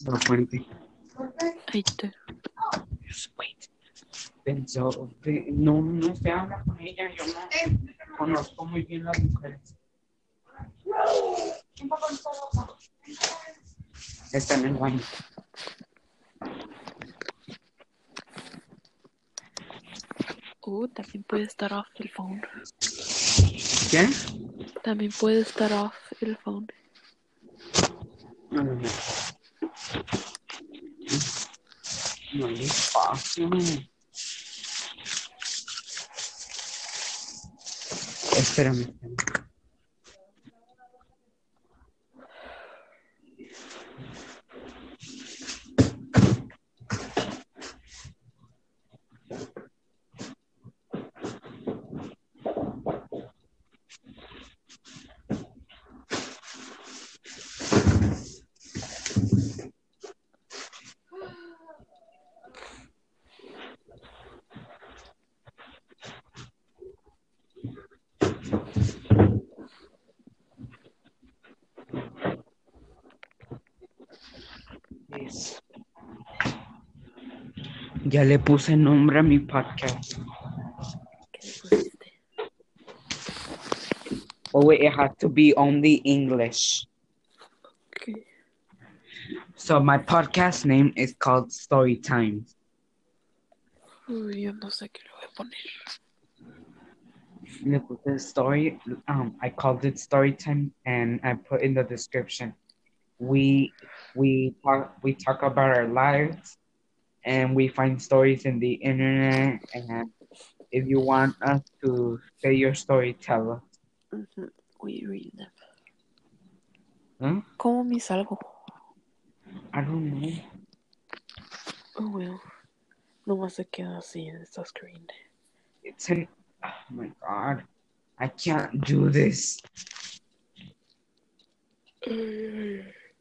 La fuente. Ahí. Wait. Pensó, pe- no, no se habla con ella, yo no conozco muy bien las mujeres. Está en el baño. Uh, también puede estar off el phone. ¿Qué? También puede estar off el phone. No, no, no. No hay espacio. Espérame. espérame. Ya le puse nombre a mi podcast. ¿Qué le pusiste? Oh, wait, it has to be only English. ¿Qué? So my podcast name is called Story Time. Uy, yo no sé qué le voy a poner. Le puse story. Um, I called it Story Time, and I put in the description. We we talk we talk about our lives, and we find stories in the internet. And if you want us to say your story, tell us. Ujú, We read them. Huh? ¿Cómo me salgo? I don't know. Oh, well. no Nomás se queda así en esta screen. It's an. Oh my god, I can't do this. Ay.